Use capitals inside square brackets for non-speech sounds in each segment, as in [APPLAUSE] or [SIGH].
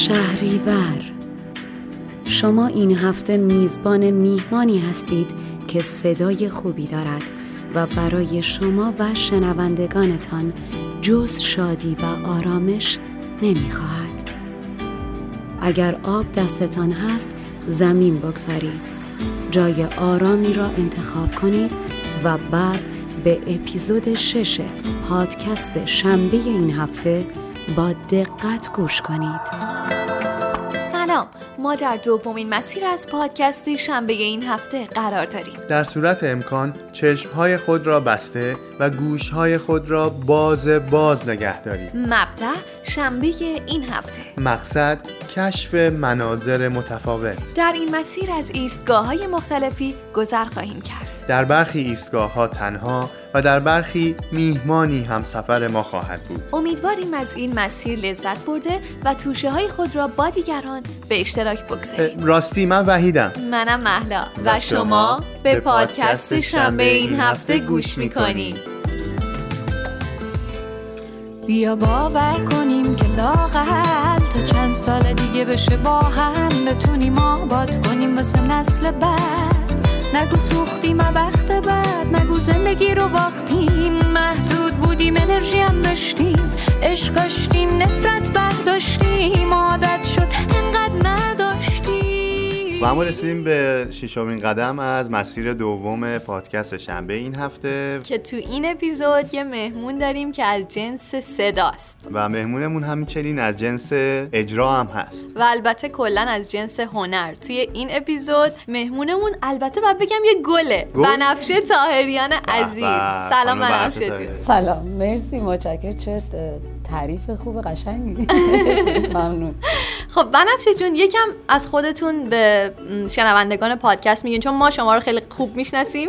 شهریور. شما این هفته میزبان میهمانی هستید که صدای خوبی دارد و برای شما و شنوندگانتان جز شادی و آرامش نمی‌خواهد. اگر آب دستتان هست زمین بگذارید. جای آرامی را انتخاب کنید و بعد به اپیزود شش پادکست شنبه این هفته با دقت گوش کنید. سلام. ما در دومین مسیر از پادکستی شنبه این هفته قرار داریم. در صورت امکان چشمهای خود را بسته و گوشهای خود را باز باز نگه دارید. مبدع شنبه این هفته. مقصد کشف مناظر متفاوت. در این مسیر از ایستگاه های مختلفی گذر خواهیم کرد. در برخی ایستگاه ها تنها و در برخی میهمانی هم سفر ما خواهد بود. امیدواریم از این مسیر لذت برده و توشه های خود را با دیگران به اشتراک بگذارید راستی من وحیدم. منم محلا و شما به پادکست شنبه این هفته گوش می‌کنید بیا باور کنیم که لاغل تا چند سال دیگه بشه با هم بتونیم آباد کنیم واسه نسل بعد. نگو سوختیم وقت بعد نگو زندگی رو باختیم. محدود بودیم انرژی هم داشتیم. عشق نفرت برداشتیم. اما رسیدیم به ششمین قدم از مسیر دوم پادکست شنبه این هفته. که تو این اپیزود یه مهمون داریم که از جنس صداست. و مهمونمون همچنین از جنس اجرا هم هست. و البته کلا از جنس هنر. توی این اپیزود مهمونمون البته باید بگم یه گله. بنفشه تاهریان عزیز. سلام بنفشه سلام مرسی متشکرم. چه تعریف خوب قشنگی. [LAUGHS] ممنون. خب بنفشه جون یکم از خودتون به شنوندگان پادکست میگین چون ما شما رو خیلی خوب می‌شناسیم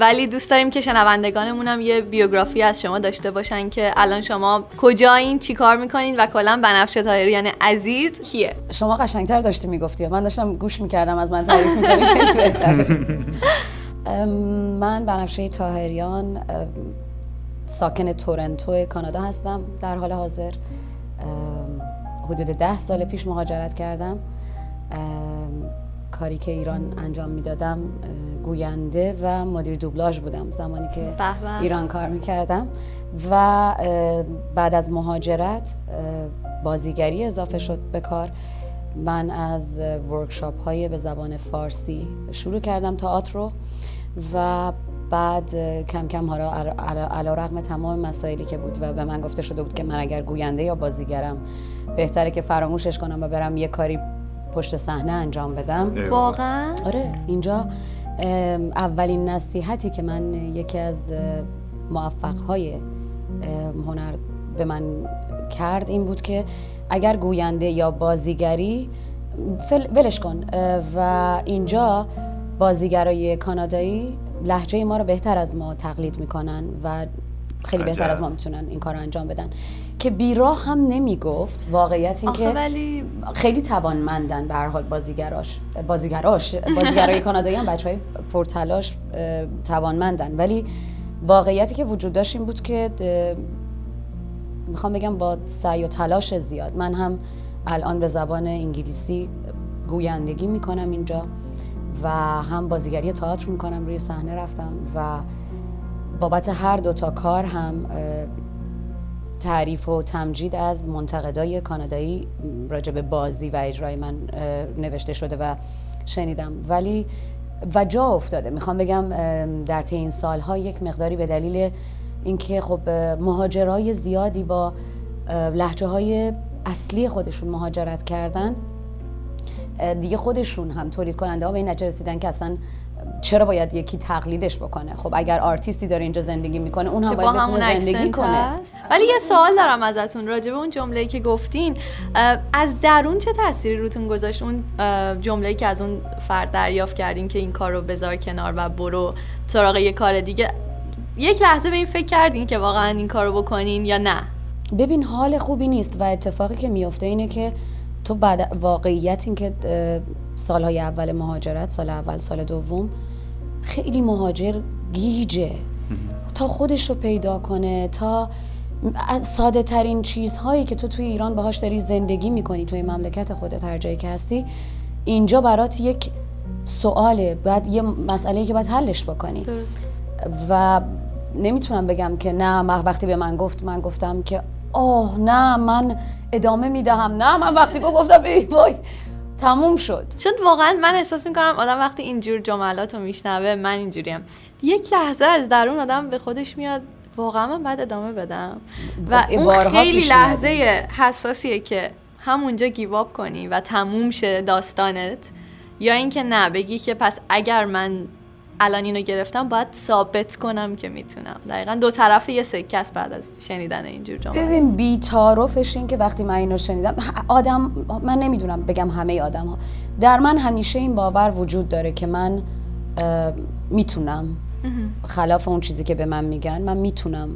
ولی دوست داریم که شنوندگانمون هم یه بیوگرافی از شما داشته باشن که الان شما کجا این چی کار می‌کنین و کلا بنفشه تاهری یعنی عزیز کیه؟ شما قشنگتر داشتی می‌گفتی. من داشتم گوش می‌کردم از من تعریف می‌کنی [LAUGHS] من بنفشه تاهریان ساکن تورنتو کانادا هستم. در حال حاضر حدود ده سال پیش مهاجرت کردم. کاری که ایران انجام می‌دادم گوینده و مدیر دوبلاژ بودم زمانی که ایران کار می‌کردم. و بعد از مهاجرت بازیگری اضافه شد به کار. من از ورکشاپ های به زبان فارسی شروع کردم تئاتر رو و بعد کم کم ها را علا رقم تمام مسائلی که بود و به من گفته شده بود که من اگر گوینده یا بازیگرم بهتره که فراموشش کنم و برم یه کاری پشت صحنه انجام بدم. واقعا؟ آره اینجا اولین نصیحتی که من یکی از موفقهای هنر به من کرد این بود که اگر گوینده یا بازیگری ولش کن و اینجا بازیگرای کانادایی لحجه ما رو بهتر از ما تقلید می‌کنن و خیلی بهتر از ما می‌تونن این کار رو انجام بدن. که بیراه هم نمی‌گفت واقعیت این که ولی... خیلی توانمندن به هر حال بازیگراش بازیگراش بازیگرای [LAUGHS] کانادایی هم بچه های پرتلاش توانمندن. ولی واقعیتی که وجود داشت این بود که می‌خوام بگم با سعی و تلاش زیاد. من هم الان به زبان انگلیسی گویندگی می‌کنم اینجا. و هم بازیگری تئاتر می‌کنم روی صحنه رفتم و بابت هر دو تا کار هم تعریف و تمجید از منتقدای کانادایی راجع به بازی و اجرای من نوشته شده و شنیدم. ولی و جا افتاده. می‌خوام بگم در طی این سالها یک مقداری به دلیل اینکه خب مهاجرای زیادی با لحجه های اصلی خودشون مهاجرت کردن دیگه خودشون هم تولید کننده ها به این نتیجه رسیدن که اصلا چرا باید یکی تقلیدش بکنه؟ خب اگر آرتیستی داره اینجا زندگی می‌کنه اون هم باید بتونه زندگی کنه. ولی یه سوال دارم ازتون راجع به اون جمله‌ای که گفتین. از درون چه تأثیری روتون گذاشت؟ اون جمله‌ای که از اون فرد دریافت کردین که این کار رو بذار کنار و برو سراغ یه کار دیگه. یک لحظه به این فکر کردین که واقعا این کارو بکنین یا نه؟ ببین حال خوبی نیست و اتفاقی که میفته اینه که تو بعد واقعیت این که سالهای اول مهاجرت سال اول سال دوم خیلی مهاجر گیجه. تا خودش رو پیدا کنه تا از ساده ترین چیزهایی که تو توی ایران باهاش داری زندگی می‌کنی توی مملکت خودت هر جایی که هستی اینجا برات یک سواله. باید یه مسئله که باید حلش بکنی. درست. و نمی‌تونم بگم که نه وقتی به من گفت من گفتم که آه نه من ادامه می‌دهم. نه من وقتی گفت گفتم ای وای تموم شد. چون واقعا من احساس می‌کنم آدم وقتی اینجور جملات رو میشنوه من اینجوریم. یک لحظه از درون آدم به خودش میاد واقعا من باید ادامه بدم. و اون خیلی. لحظه حساسیه که همونجا گیواب کنی و تموم شه داستانت. یا اینکه نه بگی که پس اگر من الان اینو گرفتم باید ثابت کنم که می‌تونم. دقیقا دو طرف یه سکه است بعد از شنیدن اینجور جمله ببین بیتارفش این که وقتی من اینو شنیدم آدم من نمی‌دونم بگم همه آدم ها در من همیشه این باور وجود داره که من می‌تونم خلاف اون چیزی که به من میگن. من می‌تونم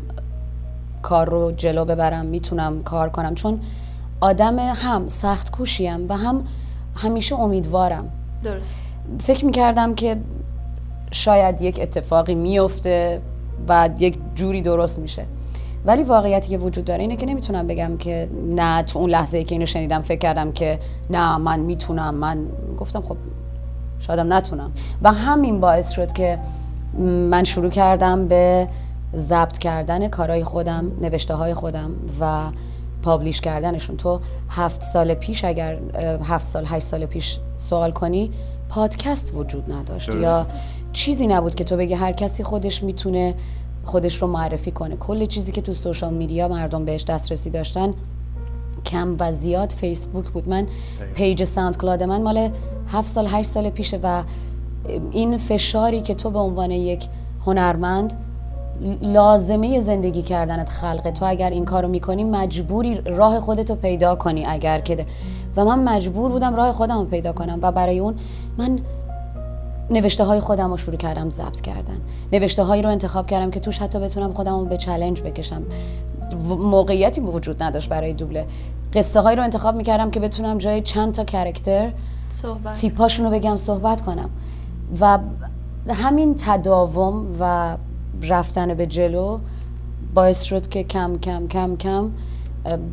کار رو جلو ببرم می‌تونم کار کنم. چون آدم هم سخت کوشیم و هم همیشه امیدوارم. درست. فکر می‌کردم که شاید یک اتفاقی میفته و یک جوری درست میشه. ولی واقعیتی که وجود داره اینه که نمی‌تونم بگم که نه تو اون لحظه ای که اینو شنیدم فکر کردم که نه من می‌تونم من گفتم خب شایدم نتونم. و همین باعث شد که من شروع کردم به ضبط کردن کارهای خودم نوشته های خودم و publish کردنشون. تو هفت سال پیش اگر هفت سال هشت سال پیش سوال کنی پادکست وجود نداشت درست. یا چیزی نبود که تو بگی هر کسی خودش می‌تونه خودش رو معرفی کنه. کل چیزی که تو social media مردم بهش دسترسی داشتن کم و زیاد فیسبوک بود. من page SoundCloud من مال هفت سال هشت سال پیشه و این فشاری که تو به عنوان یک هنرمند لازمه زندگی کردنت خلقه. تو اگر این کارو می‌کنی مجبوری راه خودتو پیدا کنی اگر که و من مجبور بودم راه خودم رو پیدا کنم. و برای اون من نوشته های خودم رو شروع کردم ضبط کردن. نوشته هایی رو انتخاب کردم که توش حتی بتونم خودم رو به چلنج بکشم. موقعیتی وجود نداشت برای دوبله. قصه هایی رو انتخاب می‌کردم که بتونم جای چند تا کرکتر صحبت. تیپاشون رو بگم صحبت کنم. و همین تداوم و رفتن به جلو باعث شد که کم کم کم کم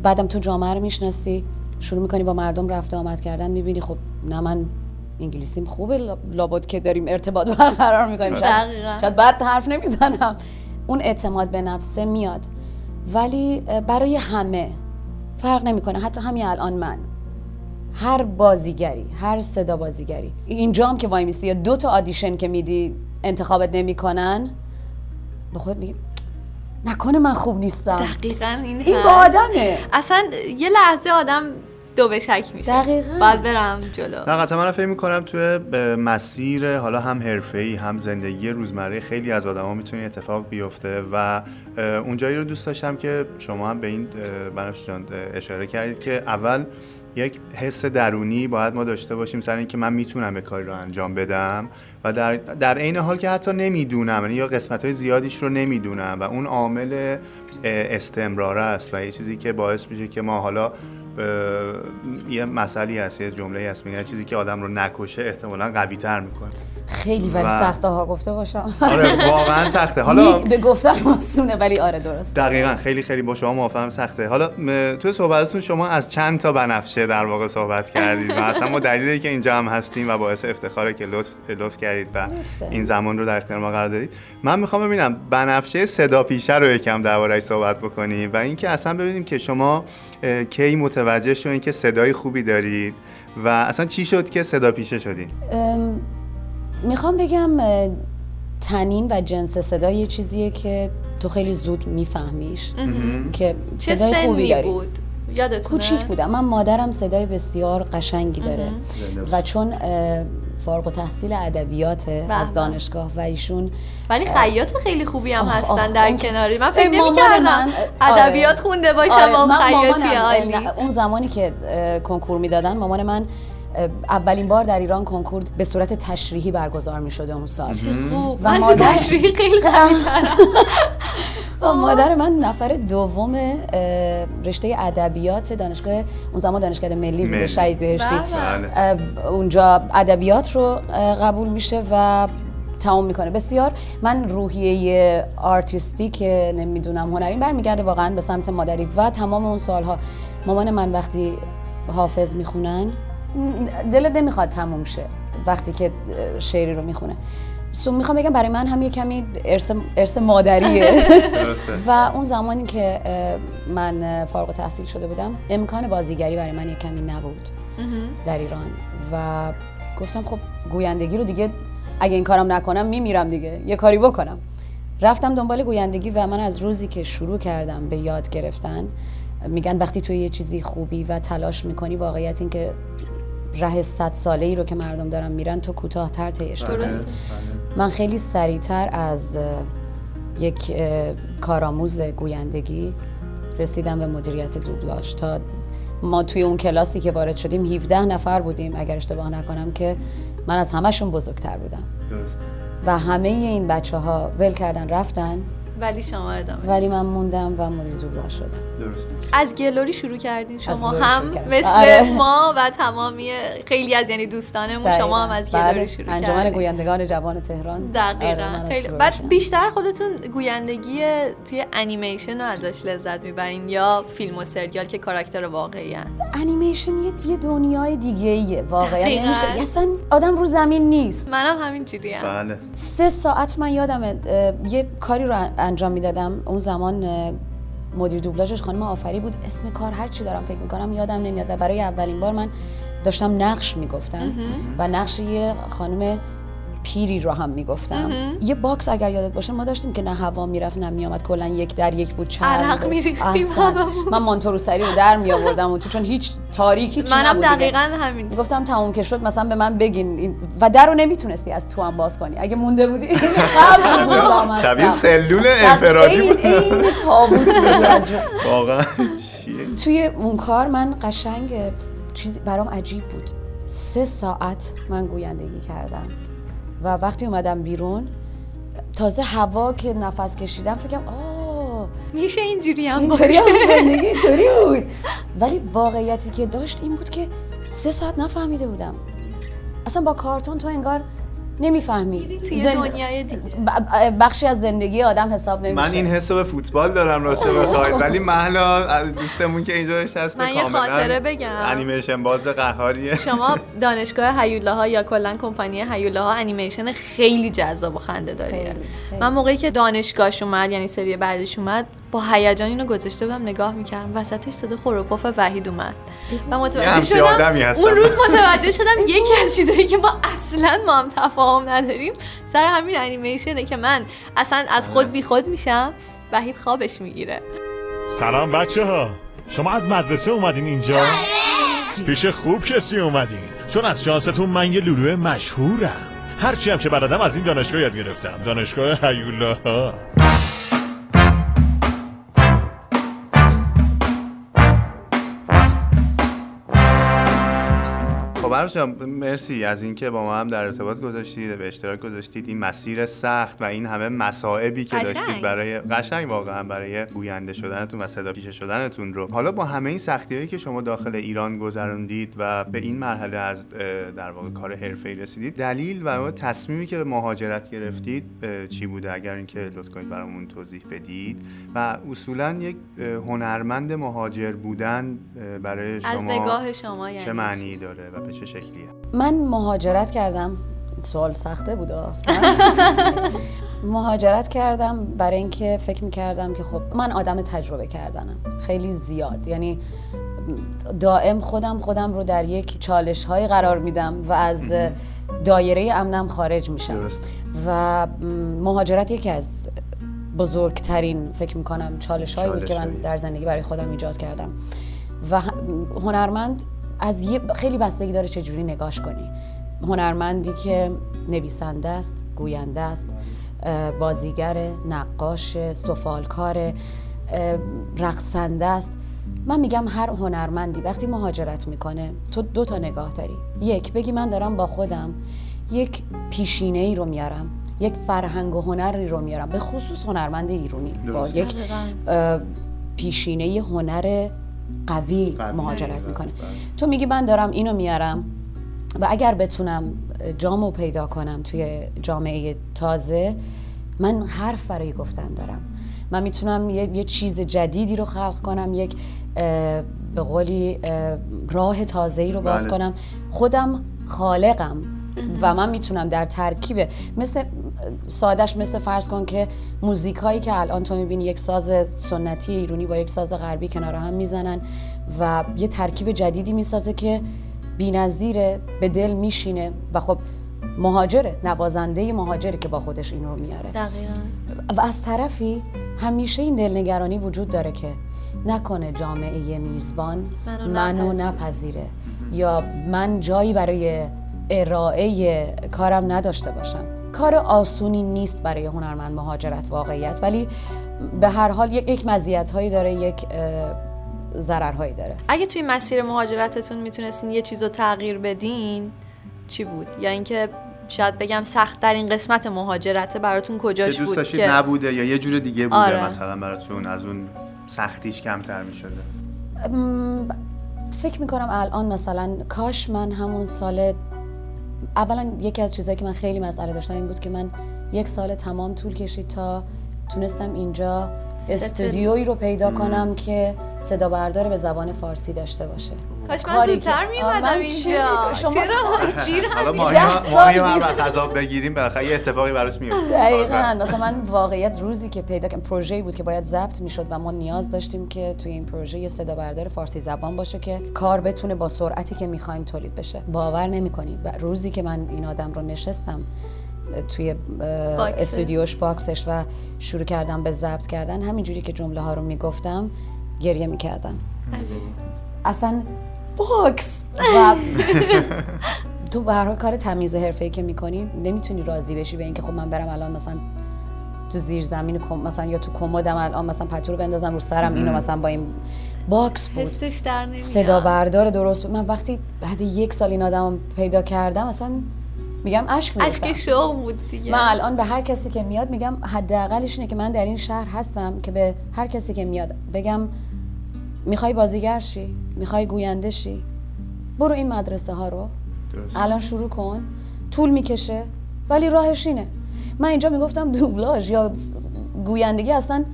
بعدم تو جامعه رو می‌شناسی شروع می‌کنی با مردم رفت و آمد کردن می‌بینی خب نه من انگلیسیم خوبه لا- لابد که داریم ارتباط [LAUGHS] برقرار می‌کنیم. شاید. شاید بعد حرف نمی‌زنم. اون اعتماد به نفسه میاد. ولی برای همه فرق نمی‌کنه. حتی همین الان من. هر بازیگری هر صدا بازیگری. اینجا هم که وای میستی یا دو تا آدیشن که میدی انتخابت نمی‌کنن به خود میگی نکنه من خوب نیستم. دقیقا این این. با آدمه. اصلا یه لحظه آدم دو به شک میشه دقیقاً. باید برم جلو نه قطعا من فکر می‌کنم توی به مسیر حالا هم حرفه‌ای هم زندگی روزمره خیلی از آدما می‌تونه اتفاق بیفته و اونجایی رو دوست داشتم که شما هم به این بنفش جان اشاره کردید که اول یک حس درونی باید ما داشته باشیم سر اینکه من می‌تونم به کاری رو انجام بدم و در در عین حال که حتی نمی‌دونم یعنی یا قسمت های زیادیش رو نمی‌دونم و اون عامل استمرار است و یه چیزی که باعث میشه که ما حالا یه مسئله هست یه جمله هست میگن چیزی که آدم رو نکشه احتمالا قوی تر می‌کنه. خیلی ولی و- سخته ها گفته باشم. آره واقعا سخته. حالا به گفتن آسونه ولی آره درست دقیقا خیلی خیلی با شما موافقم سخته. حالا م- توی صحبتتون شما از چند تا بنفشه در واقع صحبت کردید؟ و اصلا ما دلیلی که اینجا هم هستیم و باعث افتخاره که لطف, لطف کردید و. این زمان رو در اختیار ما قرار دادید. من می‌خوام ببینم بنفشه صدا پیشه رو یکم درباره‌اش صحبت بکنیم و اینکه اصلا ببینیم که شما کی متوجه شدین که صدای خوبی دارید و اصلا چی شد که صدا پیشه شدین؟ ام، می‌خوام بگم تنین و جنس صدا یه چیزیه که تو خیلی زود میفهمیش که چه صدای خوبی داری. بود؟ یادتونه؟ کوچیک بودم من مادرم صدای بسیار قشنگی داره. و چون فارغ التحصیل ادبیات بله. از دانشگاه و ایشون ولی خیاط خیلی خوبی هم آخ، هستن آخ، در اون- کناری. من فکر نمی‌کردم آره. ادبیات خونده باشم آره، با من خیاطی عالی. اون زمانی که کنکور می‌دادن مامان من اولین بار در ایران کنکور به صورت تشریحی برگزار می شده اون سال. و مادر- تشریحی خیلی و [LAUGHS] مادر من نفر دوم رشته ادبیات دانشگاه اون زمان دانشگاه ملی بوده. شهید بهشتی بله. اونجا ادبیات رو قبول میشه و تمام می‌کنه بسیار من روحیه آرتیستی که نمی‌دونم هنری برمیگرده واقعا به سمت مادری و تمام اون سالها مامان من وقتی حافظ می‌خونن دلت نمی‌خواد تموم شه وقتی که شعری رو می‌خونه سو می‌خوام بگم برای من هم یه کمی ارث ارث مادریه. [LAUGHS] [LAUGHS] و اون زمانی که من فارغ تحصیل شده بودم امکان بازیگری برای من یه کمی نبود در ایران. و گفتم خب گویندگی رو دیگه اگه این کارم نکنم میمیرم دیگه. یه کاری بکنم. رفتم دنبال گویندگی و من از روزی که شروع کردم به یاد گرفتن میگن وقتی توی یه چیزی خوبی و تلاش می‌کنی واقعیت این که ره صد ساله ای رو که مردم دارن میرن تو کوتاهتر طیش درست من خیلی سریعتر از یک کارآموز گویندگی رسیدم به مدیریت دوبلاژ. تا ما توی اون کلاسی که وارد شدیم 17 نفر بودیم اگر اشتباه نکنم که من از همشون بزرگتر بودم. درست. و همه این بچه ها ول کردن رفتن. ولی شما ادامه ولی من موندم و مدیر دوبلاژ شدم. درست از گلوری شروع کردین. شما هم مثل آره. [LAUGHS] ما و تمامی خیلی از یعنی دوستانمون شما هم از گلوری بله. شروع کردین. انجمن گویندگان جوان تهران. دقیقاً. آره خیلی. بعد بیشتر خودتون گویندگی توی انیمیشن رو ازش لذت می‌برین یا فیلم و سریال که کاراکتر واقعی هن. انیمیشن یه دنیای دیگه ایه واقعا نمیشه اصلا آدم رو زمین نیست. منم همین جوری بله. سه ساعت من یادمه یه کاری رو انجام می‌دادم. اون زمان مدیر دوبلاژش خانم آفری بود. اسم کار هر چی دارم فکر می‌کنم یادم نمیاد و برای اولین بار من داشتم نقش می‌گفتم و نقش یه خانم پیری رو هم می‌گفتم. یه box اگر یادت باشه ما داشتیم که نه هوا می‌رفت نه میامد کلا یک در یک بود چرم عرق میریختیم من مانتو روسری رو در می آوردم و تو چون هیچ تاریکی چی منم دقیقا همین. گفتم تموم که شد مثلا به من بگین. و در رو نمی‌تونستی از تو هم باز کنی. اگه مونده بودی [LAUGHS] شبیه سلول انفرادی بود این تابوت [LAUGHS] واقعا توی اون کار من قشنگ چیزی برام عجیب بود. سه ساعت من گویندگی کردم. و وقتی اومدم بیرون تازه هوا که نفس کشیدم فکرم آه میشه اینجوری هم هم زندگی اینطوری بود. ولی واقعیتی که داشت این بود که سه ساعت نفهمیده بودم. اصلا با کارتون تو انگار نمی‌فهمی. توی زن... دنیای دیگه. بخشی از زندگی آدم حساب نمیشه. من این حساب فوتبال دارم راست بخواید [LAUGHS] ولی محلا دوستمون که اینجا نشسته من یه خاطره بگم. انیمیشن باز قهاریه. شما [LAUGHS] دانشگاه هیولاها یا کلا کمپانی هیولاها انیمیشن خیلی جذاب و خنده داریه. من موقعی که دانشگاهش اومد یعنی سری بعدش اومد با هیجان اینو گذاشته بودم نگاه می‌کردم. وسطش صدا خروپاف وحید اومد. و متوجه شدم اون روز متوجه شدم یکی از چیزایی که ما اصلا ما هم تفاهم نداریم سر همین انیمیشنه که من اصلا از خود بی خود میشم. وحید خوابش می‌گیره. سلام بچه ها شما از مدرسه اومدین اینجا؟ پیش خوب کسی اومدین. چون از شانستون من یه لولو مشهورم. هرچی هم که بلدم از این دانشگاه یاد گرفتم. دانشگاه هیولاها جان مرسی از اینکه با ما هم در ارتباط گذاشتید به اشتراک گذاشتید. این مسیر سخت و این همه مصائبی که داشتید برای قشنگ واقعا برای گوینده شدنتون و صدا پیشه شدنتون رو. حالا با همه این سختی هایی که شما داخل ایران گذروندید و به این مرحله از در واقع کار حرفه‌ای رسیدید دلیل و تصمیمی که به مهاجرت گرفتید چی بوده؟ اگر اینکه لطف کنید برامون توضیح بدید. و اصولا یک هنرمند مهاجر بودن برای شما از نگاه شما یعنی چه معنی داره و به چه شکلیه؟ من مهاجرت کردم. سوال سخته بود [LAUGHS] مهاجرت کردم برای اینکه فکر می‌کردم که خب من آدم تجربه کردنم. خیلی زیاد. یعنی دائم خودم خودم رو در یک چالش های قرار میدم و از دایره امنم خارج میشم. و مهاجرت یکی از بزرگترین فکر می‌کنم چالش هایی بود که من در زندگی برای خودم ایجاد کردم. و هنرمند از یه خیلی بستگی داره چجوری نگاش کنی. هنرمندی که نویسنده است گوینده است بازیگر نقاش سفالکار رقصنده است. من میگم هر هنرمندی وقتی مهاجرت می‌کنه تو دو تا نگاه داری. یک بگی من دارم با خودم یک پیشینه ای رو میارم یک فرهنگ و هنری رو میارم. به خصوص هنرمند ایرونی. با یک پیشینه هنر قوی, مهاجرت می‌کنه بله. تو میگی من دارم اینو میارم و اگر بتونم جامو پیدا کنم توی جامعه تازه من حرف برای گفتن دارم من می‌تونم یه, یه چیز جدیدی رو خلق کنم یک به قولی اه، راه تازه ای رو باز بله. کنم خودم خالقم و من می‌تونم در ترکیب مثل سادش مثل فرض کن که موزیک هایی که الان تو می‌بینی یک ساز سنتی ایرونی با یک ساز غربی کنار هم می‌زنن و یه ترکیب جدیدی می‌سازه که بی‌نظیره به دل میشینه و خب مهاجره نوازنده مهاجره که با خودش این رو میاره. دقیقا. و از طرفی همیشه این دلنگرانی وجود داره که نکنه جامعه میزبان منو منو نپذیره. نپذیره یا من جایی برای ارائه کارم نداشته باشم. کار آسونی نیست برای هنرمند مهاجرت واقعیت ولی به هر حال یک, مزیت هایی داره یک اه، ضررهایی داره. اگه توی مسیر مهاجرتتون می‌تونستین یه چیز رو تغییر بدین چی بود؟ یا اینکه شاید بگم سخت ترین قسمت مهاجرته براتون که کجاش دوست بود داشتید که نبوده یا یه جور دیگه بوده آره. مثلا براتون از اون سختیش کمتر می شده م، فکر می‌کنم الان مثلا کاش من همون سال اولا یکی از چیزهایی که من خیلی مسئله داشتم این بود که من یک سال تمام طول کشید تا تونستم اینجا استودیویی رو پیدا کنم که صدا بردار به زبان فارسی داشته باشه. کاش من زودتر میومدم اینجا. شما چرا دیر [LAUGHS] حالا ده هم- عذاب بگیریم بالاخره یه اتفاقی براش میفته دقیقا. مثلا من واقعیت روزی که پیدا کردم پروژه‌ای بود که باید ضبط می‌شد و ما نیاز داشتیم که توی این پروژه یه صدا بردار فارسی زبان باشه که کار بتونه با سرعتی که می‌خوایم تولید بشه. باور نمی‌کنید. و روزی که من این آدم رو نشستم توی. استودیوش box ش و شروع کردم به ضبط کردن. همینجوری که جمله ها رو می‌گفتم گریه می‌کردم اصلا box. و تو به هر حال کار تمیز حرفه‌ای که می‌کنی نمی‌تونی راضی بشی به اینکه خب من برم الان مثلا تو زیر زمین مثلا یا تو کمدم الان مثلا پتو رو بندازم رو سرم اینو مثلا با این box بود. حسش در نمیاد. صدا بردار درست بود. من وقتی بعد یک سال این آدم پیدا کردم اصلا میگم اشک اشک میریختم شوق بود دیگه. من الان به هر کسی که میاد میگم حداقلش اینه که من در این شهر هستم که به هر کسی که میاد بگم می‌خوای بازیگر شی؟ می‌خوای گوینده شی؟ برو این مدرسه ها رو. درست. الان شروع کن. طول می‌کشه. ولی راهش اینه. من اینجا می‌گفتم دوبلاژ یا گویندگی اصلا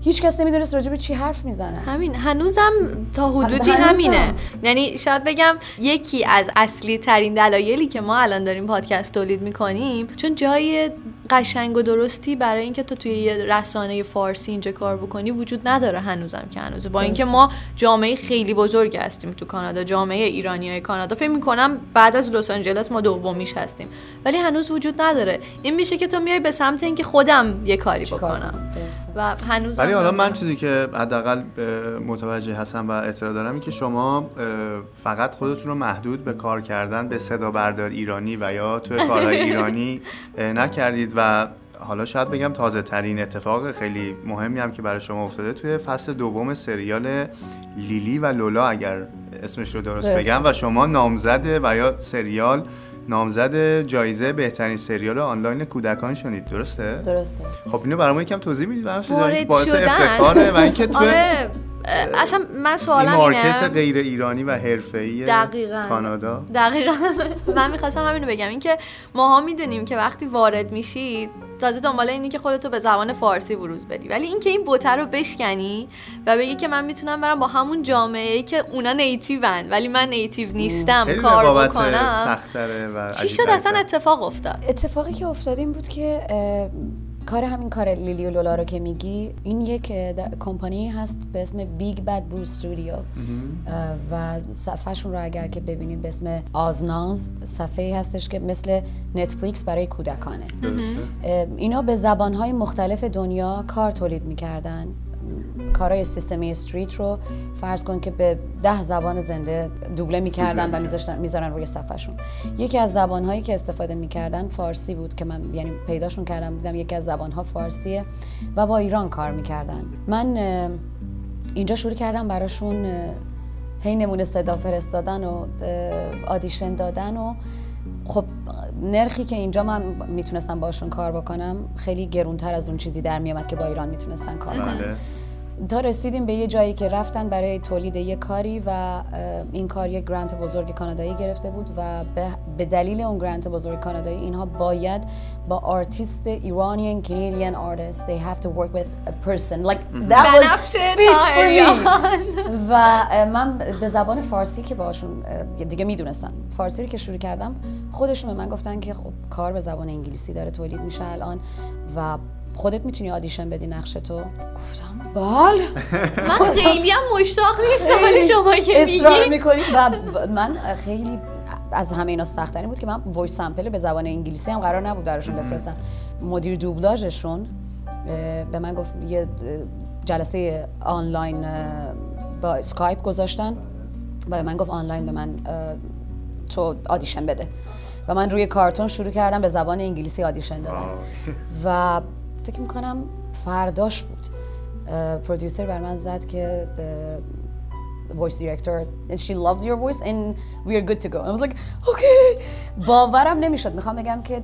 هیچ کس نمی‌دونست راجع به چی حرف می‌زنه. همین. هنوزم تا حدودی هنوزم. همینه. یعنی شاید بگم یکی از اصلی ترین دلایلی که ما الان داریم پادکست تولید می‌کنیم چون جای قشنگ و درستی برای اینکه تو توی یه رسانه فارسی اینجا کار بکنی وجود نداره هنوزم که هنوزه با اینکه ما جامعه خیلی بزرگ هستیم تو کانادا جامعه ایرانی های کانادا. فکر می‌کنم بعد از لس آنجلس ما دومیش هستیم. ولی هنوز وجود نداره. این میشه که تو میای به سمت اینکه خودم یه کاری کار بکنم. و هنوز ولی حالا من چیزی که حداقل متوجه هستم و اطلاع دارم این که شما فقط خودتون رو محدود به کار کردن به صدا بردار ایرانی و یا توی کارهای [LAUGHS] ایرانی نکردید و حالا شاید بگم تازه ترین اتفاق خیلی مهمی هم که برای شما افتاده توی فصل دوم سریال لیلی و لولا اگر اسمش رو درست درسته. بگم و شما نامزد و یا سریال نامزد جایزه بهترین سریال آنلاین کودکان شدید درسته؟ درسته. خب اینو برای ما یکم توضیح می‌دید وارد باعث. افتخاره و اینکه تو آره. اصلا من این سوالم مارکت اینه. غیر ایرانی و حرفه‌ای دقیقاً. کانادا. دقیقا. [LAUGHS] من می‌خواستم همینو بگم. اینکه ماها می‌دونیم که وقتی وارد میشید تازه دنبال اینی که خودتو به زبان فارسی بروز بدی. ولی اینکه این بوته رو بشکنی و بگی که من می‌تونم برم با همون جامعه ای که اونا نیتیون ولی من نیتیو نیستم کار بکنم. سخت‌تره و چی شد. اصلا اتفاق افتاد؟ اتفاقی که افتاد این بود که کار همین کار لیلی و لولا رو که میگی این یک کمپانی هست به اسم Big Bad Boo Studio. و صفحهشون رو اگر که ببینید به اسم Oznoz صفحه هستش که مثل نتفلیکس برای کودکانه. اینا به زبانهای مختلف دنیا کار تولید می‌کردن. کارهای Sesame Street رو فرض کن که به ده زبان زنده دوبله می‌کردن و میذاشتن می‌ذارن روی صفحهشون. یکی از زبانهایی که استفاده می‌کردن فارسی بود که من یعنی پیداشون کردم دیدم یکی از زبانها فارسیه و با ایران کار می‌کردن. من اینجا شروع کردم براشون هی نمونه صدا فرستادن و آدیشن دادن و خب نرخی که اینجا من می‌تونستم باشون کار بکنم خیلی گرونتر از اون چیزی در میامد که با ایران می‌تونستن کار کنن بله تا رسیدیم به یه جایی که رفتن برای تولید یه کاری و این کار یه grant بزرگ کانادایی گرفته بود و به, دلیل اون grant بزرگ کانادایی اینها باید با artist Iranian Canadian artist they have to work with a person like that was بنفشه fit for me. طاهریان. [LAUGHS] و من به زبان فارسی که باشون دیگه می‌دونستم فارسی رو که شروع کردم خودشون به من گفتن که خب کار به زبان انگلیسی داره تولید میشه الان و خودت می‌تونی audition بدی نقش تو؟ گفتم بله. من خیلی هم مشتاق نیستم ولی شما که اصرار میگی. می‌کنی. و من خیلی از همه اینا سخت‌ترین بود که من voice sample به زبان انگلیسی هم قرار نبود براشون بفرستم. مدیر دوبلاژشون به من گفت یه جلسه آنلاین با اسکایپ گذاشتن و به من گفت آنلاین به من تو audition بده. و من روی کارتون شروع کردم به زبان انگلیسی آدیشن دادن. و فکر می‌کنم فرداش بود. پرودیوسر بر من زد که voice director and she loves your voice and we are good to go. I was like okay. باورم نمی‌شد. می‌خوام بگم که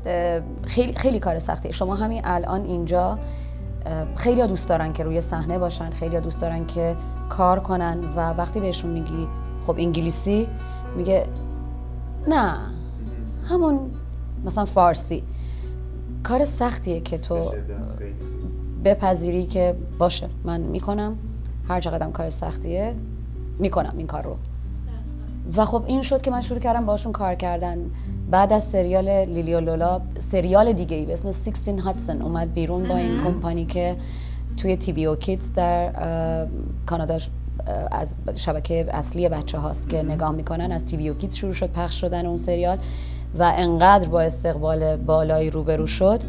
خیلی خیلی کار سختیه شما همین الان اینجا خیلی دوست دارن که روی صحنه باشن خیلی دوست دارن که کار کنن و وقتی بهشون میگی خب انگلیسی میگه نه همون مثلا فارسی. کار سختیه که تو بپذیری که باشه من می‌کنم. هر چقدرم کار سختیه می‌کنم این کار رو و خب این شد که من شروع کردم باشون کار کردن. بعد از سریال لیلی و لولا سریال دیگه ای به اسم 16 هاتسون اومد بیرون با این کمپانی که توی تی وی او کیدز در کانادا از شبکه اصلی بچه هاست که نگاه می‌کنن از TVOKids شروع شد پخش شدن اون سریال. و انقدر با استقبال بالایی روبرو شد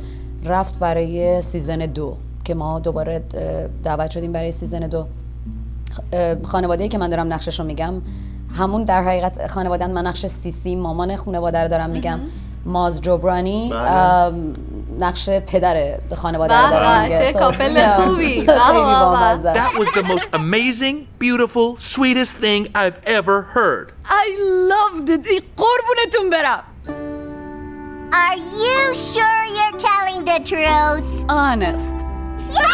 رفت برای season دو که ما دوباره دعوت شدیم برای season دو خانواده که من دارم نقشش رو میگم همون در حقیقت خانواده من نقش سیسی مامان خانواده رو دارم میگم ماز جبرانی بله. نقش پدر خانواده رو دارم به، میگه چه couple. خوبی. است. That was the most amazing, beautiful, sweetest thing I've ever heard. I loved it قربونتون برم Are you sure you're telling the truth? honest Yes!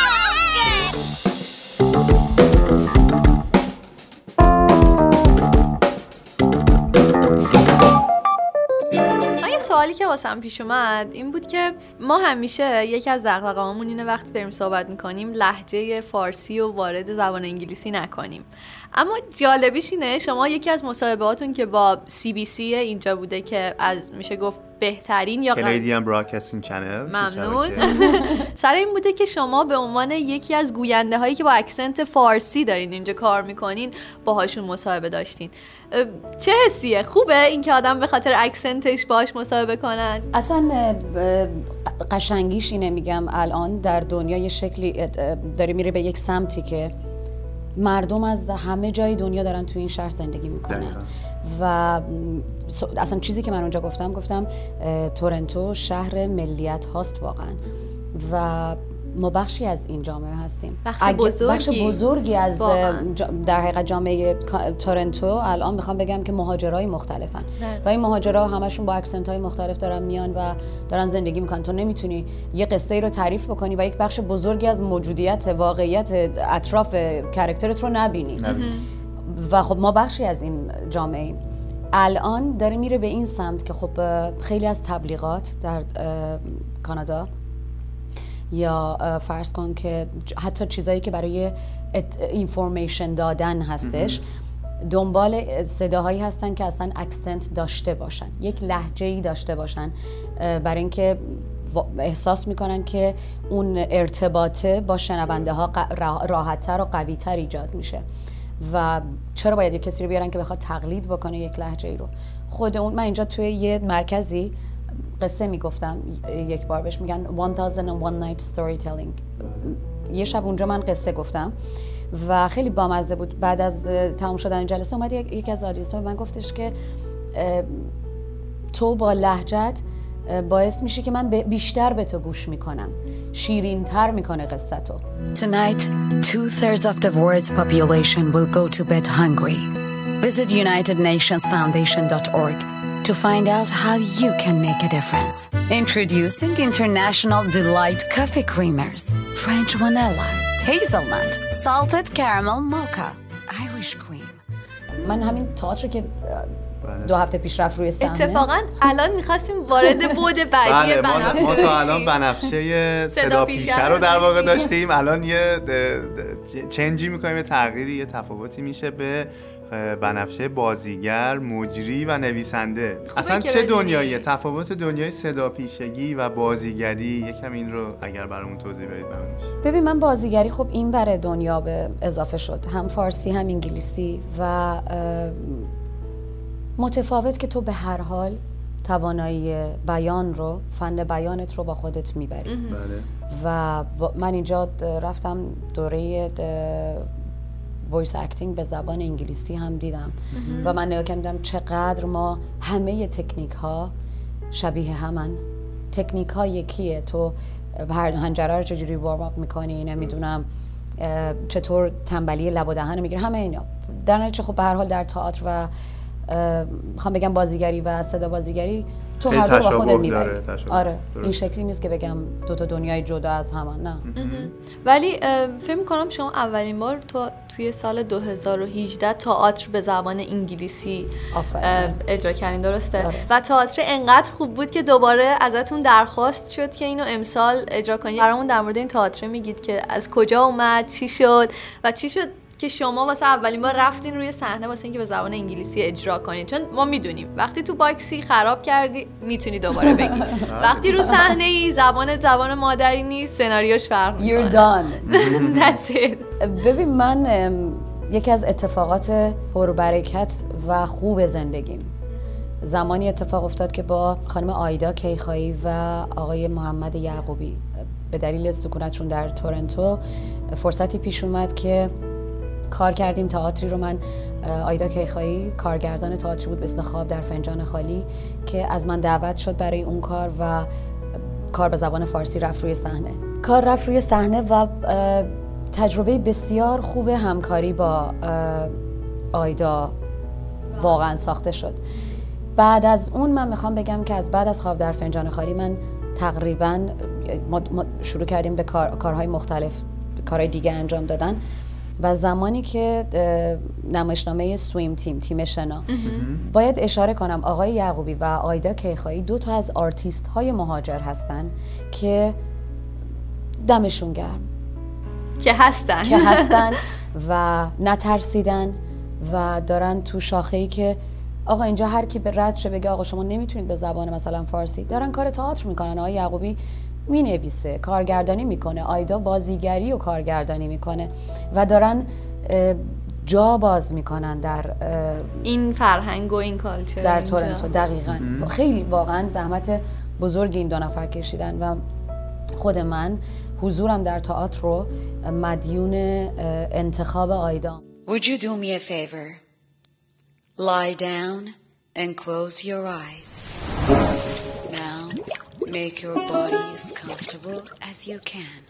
من یه سوالی که واسم پیش اومد این بود که ما همیشه یکی از دغدغه‌هامون اینه وقتی داریم صحبت می‌کنیم لحجه فارسی و وارد زبان انگلیسی نکنیم اما جالبیش اینه شما یکی از مصاحبهاتون که با CBC اینجا بوده که از میشه گفت بهترین یا کلیدیان broadcasting channel ممنون. [LAUGHS] سر این بوده که شما به عنوان یکی از گوینده هایی که با accent فارسی دارین اینجا کار می‌کنین باهاشون مصاحبه داشتین. چه حسیه؟ خوبه اینکه آدم به خاطر accent ش باهاش مصاحبه کنن؟ اصلا قشنگیش اینه میگم الان در دنیا یه شکلی داره میره به یک سمتی که مردم از همه جای دنیا دارن تو این شهر زندگی می‌کنن. و اصلا چیزی که من اونجا گفتم گفتم تورنتو شهر ملیت هاست واقعا و ما بخشی از این جامعه هستیم. بخش بزرگی. بخش بزرگی؟ از در حقیقت جامعه تورنتو الان می‌خوام بگم که مهاجرای مختلفن. نه. و این مهاجرا همشون با اکسنت های مختلف دارن میان و دارن زندگی می‌کنن. تو نمی‌تونی یه قصه ای رو تعریف بکنی و یک بخش بزرگی از موجودیت واقعیت اطراف character ت رو نبینی. و خب ما بخشی از این جامعه ایم. الان داره میره به این سمت که خب خیلی از تبلیغات در کانادا یا فرض کن که حتی چیزایی که برای information دادن هستش دنبال صداهایی هستن که اصلا accent داشته باشن. یک لهجه ای داشته باشن برای اینکه احساس می‌کنن که اون ارتباطه با شنونده ها راحتتر و قویتر ایجاد میشه. و چرا باید یه کسی رو بیارن که بخواد تقلید بکنه یک لحجه ای رو؟ خود اون من اینجا توی یه مرکزی قصه می‌گفتم یک بار بهش میگن 1001 night storytelling. یه شب اونجا من قصه گفتم و خیلی بامزه بود. بعد از تموم شدن جلسه اومد یک- یکی از آدیس به من گفتش که تو با لهجت اه، باعث میشه که من بیشتر به تو گوش می‌کنم. شیرین تر می‌کنه قصه تو Tonight, two thirds of the world's population will go to bed hungry. Visit UnitedNationsFoundation.org to find out how you can make a difference. Introducing International Delight Coffee Creamers, French Vanilla, Hazelnut, Salted Caramel Mocha, Irish Cream. من همین تئاتر که بله. دو هفته پیش رفت روی صحنه اتفاقا الان می‌خواستیم وارد بود بعدی بله ما, بنفشه ما تا الان. بنفشه صدا پیشه رو در واقع داشتیم. الان یه چنجی می‌کنیم یه تغییری یه تفاوتی میشه به بنفشه بازیگر مجری و نویسنده. اصلا چه. دنیاییه؟ تفاوت دنیای صدا پیشگی و بازیگری. یکم این رو اگر برامون توضیح بدید ممنون میشه ببین من بازیگری خب این بره دنیا به اضافه شد. هم فارسی هم انگلیسی و متفاوت که تو به هر حال توانایی بیان رو فن بیانت رو با خودت می‌بری. بله. و من اینجا رفتم دوره voice acting به زبان انگلیسی هم دیدم. و من نگاه کردم چقدر ما همه تکنیک ها شبیه همن. تکنیک ها یکیه. تو هر حنجره رو چجوری warm up می‌کنی نمی‌دونم چطور تنبلی لب و دهن می‌گیره همه اینا. در نتیجه خب به هر حال در تئاتر و می‌خوام بگم بازیگری و صدا بازیگری تو هر دو با خودت داره، می‌بری. آره درست. این شکلی نیست که بگم دو تا دنیای جدا از همان نه. ولی فکر می‌کنم شما اولین بار تو توی سال 2018 تئاتر به زبان انگلیسی اجرا کردین درسته؟ آره. و تئاتر انقدر خوب بود که دوباره ازتون درخواست شد که اینو امسال اجرا کنید برامون در مورد این تئاتر میگید که از کجا اومد چی شد و چی شد که شما واسه اولین بار رفتین روی صحنه واسه اینکه به زبان انگلیسی اجرا کنید چون ما می‌دونیم وقتی تو باکسی خراب کردی می‌تونی دوباره بگی. [LAUGHS] وقتی رو صحنه ای زبان زبان مادری نیست سناریوش فرق You're می‌کنه done. [LAUGHS] That's it. ببین من یکی از اتفاقات پربرکت و خوب زندگیم. زمانی اتفاق افتاد که با خانم آیدا کیخایی و آقای محمد یعقوبی به دلیل سکونتشون در تورنتو فرصتی پیش اومد که کار کردیم. تئاتری رو من آیدا کیخایی کارگردان تئاتری بود به اسم خواب در فنجان خالی که از من دعوت شد برای اون کار و کار به زبان فارسی رفت روی صحنه. کار رفت روی صحنه و تجربه بسیار خوب همکاری با آیدا واقعا ساخته شد. بعد از اون من می‌خوام بگم که از بعد از خواب در فنجان خالی من تقریبا ما شروع کردیم به کار، کارهای مختلف کارهای دیگه انجام دادن. و زمانی که نمایشنامه swim team تیم شنا. باید اشاره کنم آقای یعقوبی و آیدا کیخایی دو تا از آرتیست های مهاجر هستن که دمشون گرم. که هستن. که هستن [LAUGHS] و نترسیدن و دارن تو شاخه ای که آقا اینجا هر کی به رد شه بگه آقا شما نمی‌تونید به زبان مثلا فارسی. دارن کار تئاتر می‌کنن. آقای یعقوبی می‌نویسه کارگردانی می‌کنه آیدا بازیگری و کارگردانی می‌کنه و دارن جا باز می‌کنن در این فرهنگ و این کالچر در. تورنتو دقیقا خیلی واقعا زحمت بزرگی این دو نفر کشیدن و خود من حضورم در تئاتر رو مدیون انتخاب آیدا Would you do me a favor? Lie down and close your eyes. Now, make your body as comfortable as you can.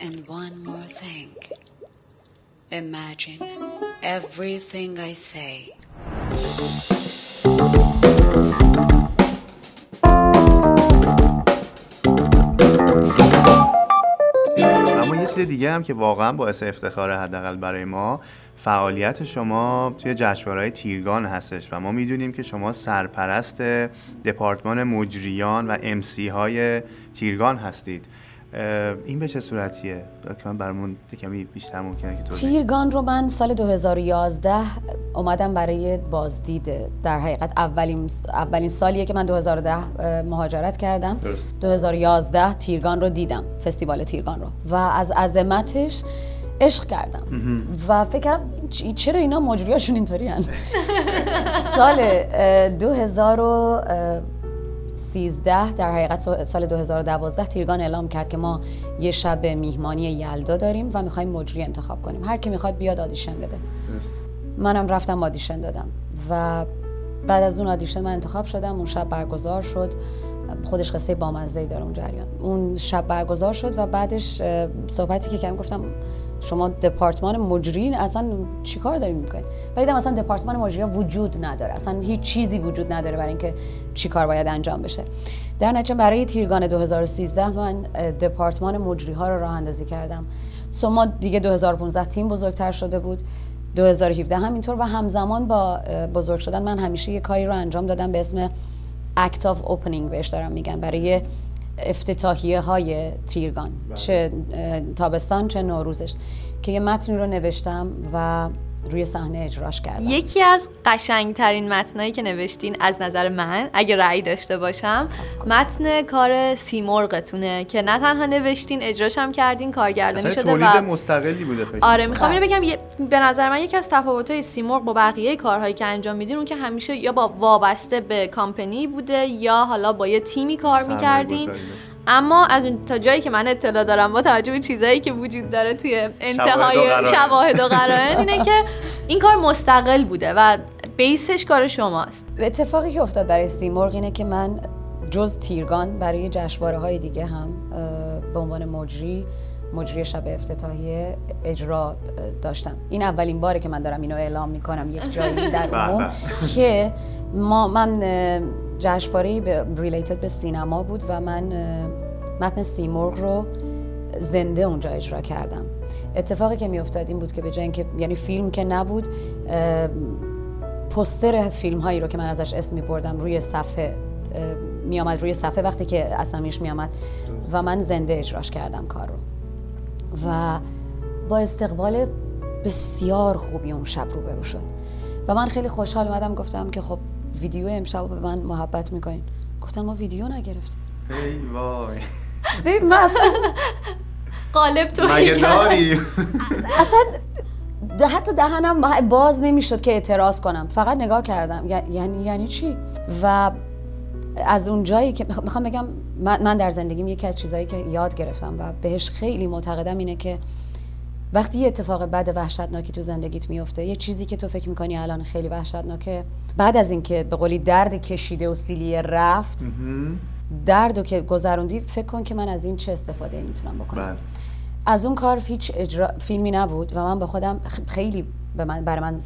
And one more thing. Imagine everything I say. اما یه چیز دیگه هم که واقعا باعث افتخاره حداقل برای ما فعالیت شما توی جشنواره‌های تیرگان هستش و ما می‌دونیم که شما سرپرست دپارتمان مجریان و امسی های تیرگان هستید. این به چه صورتیه؟ که من برامون کمی بیشتر ممکنه که توضیح تیرگان رو من سال 2011 اومدم برای بازدید. در حقیقت اولین اولین سالیه که من 2010 اه، مهاجرت کردم. درست. 2011 تیرگان رو دیدم فستیوال تیرگان رو. و از عظمتش عشق کردم. و فکر کردم چرا اینا مجریاشون اینطوری سال اه، 2013 در حقیقت سال- سال 2012 تیرگان اعلام کرد که ما یه شب میهمانی یلدا داریم و می‌خوایم مجری انتخاب کنیم. هر کی می‌خواد بیاد آدیشن بده. منم رفتم آدیشن دادم. و بعد از اون آدیشن من انتخاب شدم. اون شب برگزار شد. خودش قصه بامزه داره اون جریان. اون شب برگزار شد و بعدش صحبتی که کردم گفتم شما دپارتمان مجرین اصلا چیکار دارین می‌کنین؟ و دیدم اصلا دپارتمان مجری وجود نداره. اصلا هیچ چیزی وجود نداره برای اینکه چیکار باید انجام بشه. در نتیجه برای تیرگان 2013 من دپارتمان مجری ها رو راه اندازی کردم. سو ما دیگه 2015 تیم بزرگتر شده بود. 2017 همینطور و همزمان با بزرگ شدن من همیشه یه کاری رو انجام دادم به اسم Act of Opening بهش دارم میگن برای افتتاحیه های تیرگان چه اه، تابستان چه نوروزش که یه متنی رو نوشتم و روی صحنه اجراش کردم یکی از قشنگترین متنایی که نوشتین از نظر من اگه رأی داشته باشم متن کار سیمرغتونه که نه تنها نوشتین اجراش هم کردین کارگردانی شده تولید و مستقلی بوده فکر آره می‌خوام بله. اینو بگم یه- به نظر من یکی از تفاوت‌های سیمرغ با بقیه کارهایی که انجام میدین اون که همیشه یا با وابسته به کامپنی بوده یا حالا با یه تیمی کار می‌کردین. اما از اون تا جایی که من اطلاع دارم با توجه به چیزایی که وجود داره توی انتهای. شواهد و قرائن اینه که این کار مستقل بوده و بیسش کار شماست اتفاقی که افتاد برای سیمرغ اینه که من جز تیرگان برای جشنواره های دیگه هم به عنوان مجری مجری شب افتتاحیه اجرا داشتم این اولین باره که من دارم اینو اعلام می‌کنم یک جایی در [LAUGHS] عموم. که ما من جشنواره ریلیتد به سینما بود و من متن سیمرغ رو زنده اونجا اجرا کردم. اتفاقی که میافتاد این بود که به جای اینکه یعنی فیلم که نبود پستر فیلم هایی رو که من ازش اسم می بردم روی صفحه می آمد روی صفحه وقتی که اسامیش می آمد و من زنده اجراش کردم کار رو. و با استقبال بسیار خوبی اون شب روبرو شد. و من خیلی خوشحال اومدم گفتم که خب ویدیو امشب به من محبت می‌کنین. گفتن ما ویدیو نگرفتیم. ای وای. ببین من اصلا قالب تو مگه داری؟ اصلا ده- حتی دهنم باز نمی‌شد که اعتراض کنم. فقط نگاه کردم. یعنی یعنی چی؟ و از اون جایی که میخ- می‌خوام بگم من من در زندگیم یکی از چیزهایی که یاد گرفتم و بهش خیلی معتقدم اینه که وقتی یه اتفاق بد وحشتناکی تو زندگیت میفته یه چیزی که تو فکر می‌کنی الان خیلی وحشتناکه بعد از اینکه به قولی درد کشیده و سیلیه رفت درد رو که گذروندی فکر کن که من از این چه استفاده می‌تونم بکنم. بله. از اون کار هیچ اجرا فیلمی نبود و من به خودم خیلی به من برای من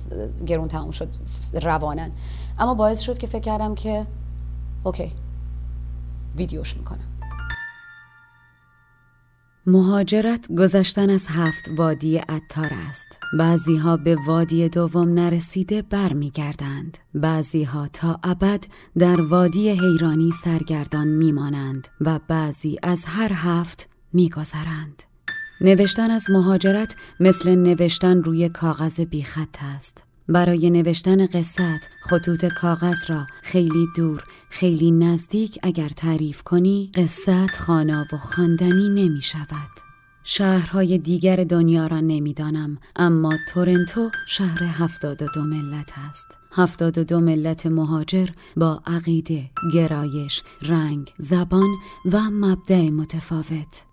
گرون تموم شد روانن اما باعث شد که فکر کردم که اوکی ویدیوش می‌کنم. مهاجرت گذشتن از هفت وادی عطار است. بعضی ها به وادی دوم نرسیده برمیگردند. بعضی ها تا ابد در وادی حیرانی سرگردان میمانند و بعضی از هر هفت میگذرند. نوشتن از مهاجرت مثل نوشتن روی کاغذ بیخط است. برای نوشتن قصت خطوط کاغذ را خیلی دور خیلی نزدیک اگر تعریف کنی قصت خانا و خواندنی نمی شود. شهرهای دیگر دنیا را نمی‌دانم اما تورنتو شهر هفتاد و دو ملت است. هفتاد و دو ملت مهاجر با عقیده، گرایش، رنگ، زبان و مبدع متفاوت.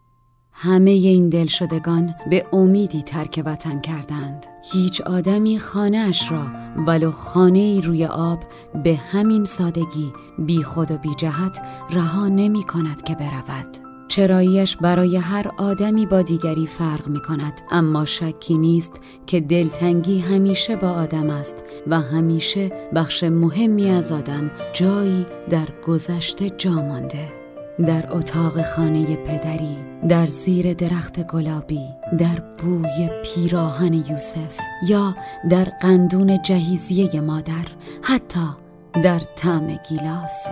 همه این دلشدگان به امیدی ترک وطن کردند. هیچ آدمی خانه اش را ولو خانه ای روی آب به همین سادگی بی خود و بی جهت رها نمی کند که برود. چراییش برای هر آدمی با دیگری فرق می کند اما شکی نیست که دلتنگی همیشه با آدم است و همیشه بخش مهمی از آدم جایی در گذشته جا مانده. در اتاق خانه پدری در زیر درخت گلابی در بوی پیراهن یوسف یا در قندون جهیزیه مادر حتی در طعم گیلاس.